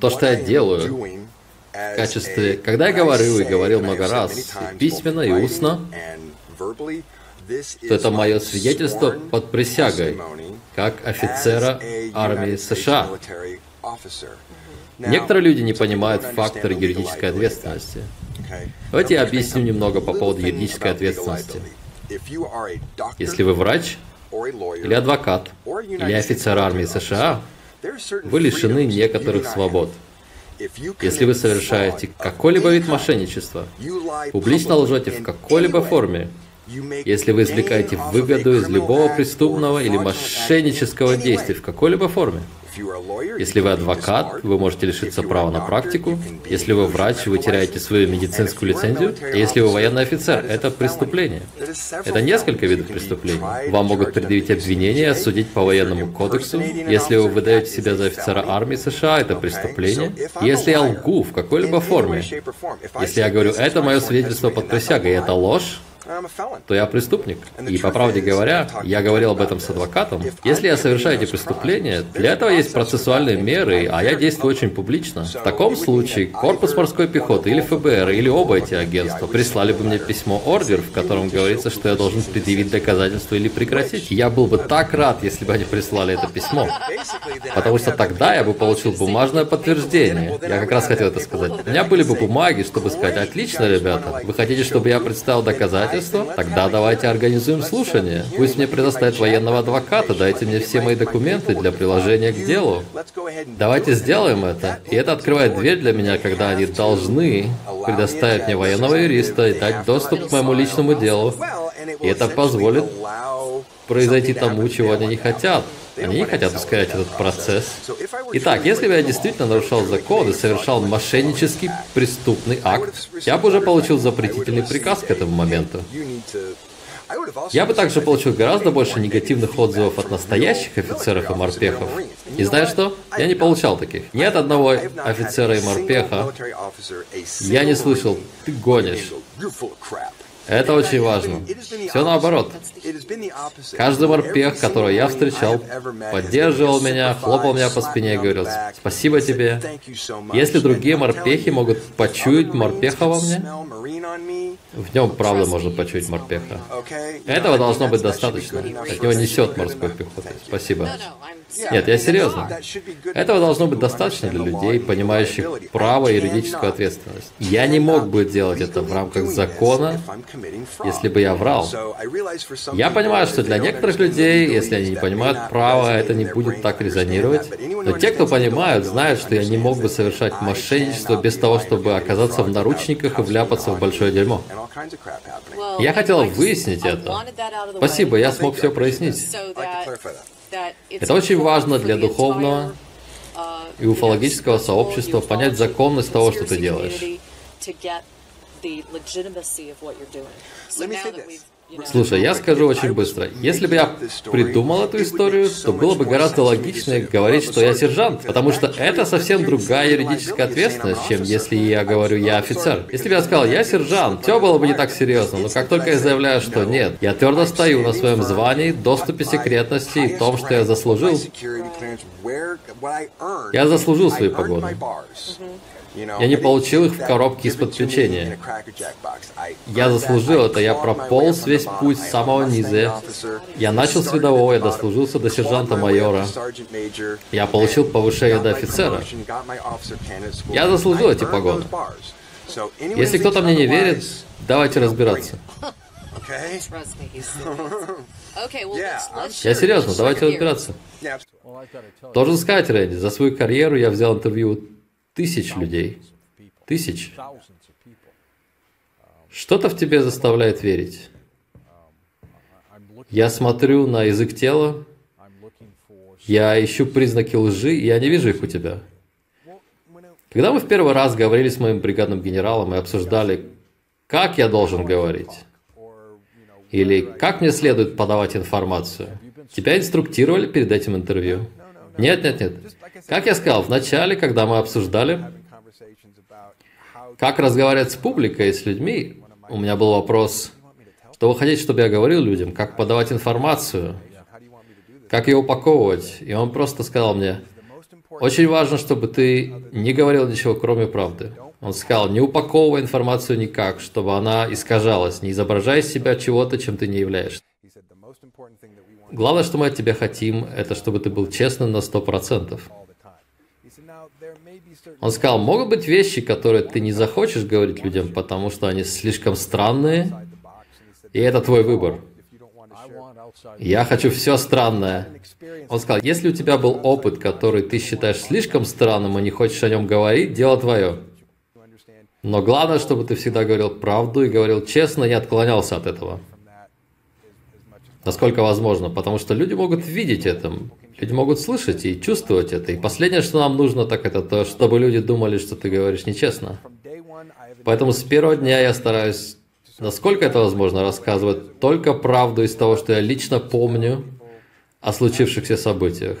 то, что я делаю в качестве, когда я говорю и говорил много раз, и письменно, и устно, то это мое свидетельство под присягой, как офицера армии США. Некоторые люди не понимают фактор юридической ответственности. Давайте я объясню немного по поводу юридической ответственности. Если вы врач, или адвокат, или офицер армии США, вы лишены некоторых свобод. Если вы совершаете какой-либо вид мошенничества, публично лжете в какой-либо форме, если вы извлекаете выгоду из любого преступного или мошеннического действия в какой-либо форме, если вы адвокат, вы можете лишиться права на практику. Если вы врач, вы теряете свою медицинскую лицензию. если вы военный офицер, это преступление. Это несколько видов преступлений. Вам могут предъявить обвинения, осудить по военному кодексу. Если вы выдаете себя за офицера армии США, это преступление. Если я лгу в какой-либо форме, если я говорю, это мое свидетельство под присягой, это ложь, то я преступник. И по правде говоря, я говорил об этом с адвокатом. Если я совершаю эти преступления, для этого есть процессуальные меры, а я действую очень публично. В таком случае корпус морской пехоты или ФБР, или оба эти агентства прислали бы мне письмо ордер, в котором говорится, что я должен предъявить доказательства или прекратить. Я был бы так рад, если бы они прислали это письмо. Потому что тогда я бы получил бумажное подтверждение. Я как раз хотел это сказать. У меня были бы бумаги, чтобы сказать, отлично, ребята, вы хотите, чтобы я представил доказательства? Доказательства? Тогда давайте организуем слушание. Пусть мне предоставят военного адвоката, дайте мне все мои документы для приложения к делу. Давайте сделаем это. И это открывает дверь для меня, когда они должны предоставить мне военного юриста и дать доступ к моему личному делу. И это позволит произойти тому, чего они не хотят. Они не хотят ускорять этот процесс. Итак, если бы я действительно нарушал закон и совершал мошеннический преступный акт, я бы уже получил запретительный приказ к этому моменту. Я бы также получил гораздо больше негативных отзывов от настоящих офицеров и морпехов. И знаешь что? Я не получал таких. Ни от одного офицера и морпеха я не слышал «ты гонишь». Это очень важно. Все наоборот. Каждый морпех, которого я встречал, поддерживал меня, хлопал меня по спине и говорил «Спасибо тебе». Если другие морпехи могут почуять морпеха во мне, в нем правда можно почуять морпеха. Этого должно быть достаточно. От него несет морской пехотой. Спасибо. Нет, я серьезно. Этого должно быть достаточно для людей, понимающих право и юридическую ответственность. Я не мог бы делать это в рамках закона, если бы я врал. Я понимаю, что для некоторых людей, если они не понимают права, это не будет так резонировать. Но те, кто понимают, знают, что я не мог бы совершать мошенничество без того, чтобы оказаться в наручниках и вляпаться в большое дерьмо. Я хотел выяснить это. Спасибо, я смог все прояснить. Это очень важно для духовного и уфологического сообщества понять законность того, что ты делаешь. Слушай, я скажу очень быстро. Если бы я придумал эту историю, то было бы гораздо логичнее говорить, что я сержант, потому что это совсем другая юридическая ответственность, чем если я говорю «я офицер». Если бы я сказал «я сержант», все было бы не так серьезно, но как только я заявляю, что нет, я твердо стою на своем звании, доступе секретности и том, что я заслужил, я заслужил свои погоны. Я не получил их в коробке из-под печенья. Я заслужил это, я прополз весь путь с самого низа. Я начал с рядового, я дослужился до сержанта-майора. Я получил повышение до офицера. Я заслужил эти погоны. Если кто-то мне не верит, давайте разбираться. Я серьезно, давайте разбираться. Должен сказать, Рэнди, за свою карьеру я взял интервью тысяч людей, тысяч. Что-то в тебе заставляет верить. Я смотрю на язык тела, я ищу признаки лжи, и я не вижу их у тебя. Когда мы в первый раз говорили с моим бригадным генералом и обсуждали, как я должен говорить, или как мне следует подавать информацию, тебя инструктировали перед этим интервью? Нет, нет, нет. Как я сказал, в начале, когда мы обсуждали, как разговаривать с публикой, с людьми, у меня был вопрос, что вы хотите, чтобы я говорил людям, как подавать информацию, как ее упаковывать. И он просто сказал мне, Очень важно, чтобы ты не говорил ничего, кроме правды. Он сказал, не упаковывай информацию никак, чтобы она искажалась, не изображай себя чего-то, чем ты не являешься. Главное, что мы от тебя хотим, это чтобы ты был честным на сто процентов. Он сказал, могут быть вещи, которые ты не захочешь говорить людям, потому что они слишком странные, и это твой выбор. Я хочу все странное. Он сказал, если у тебя был опыт, который ты считаешь слишком странным и не хочешь о нем говорить, дело твое. Но главное, чтобы ты всегда говорил правду и говорил честно, не отклонялся от этого. Насколько возможно, потому что люди могут видеть это, люди могут слышать и чувствовать это. И последнее, что нам нужно, так это то, чтобы люди думали, что ты говоришь нечестно. Поэтому с первого дня я стараюсь, насколько это возможно, рассказывать только правду из того, что я лично помню о случившихся событиях.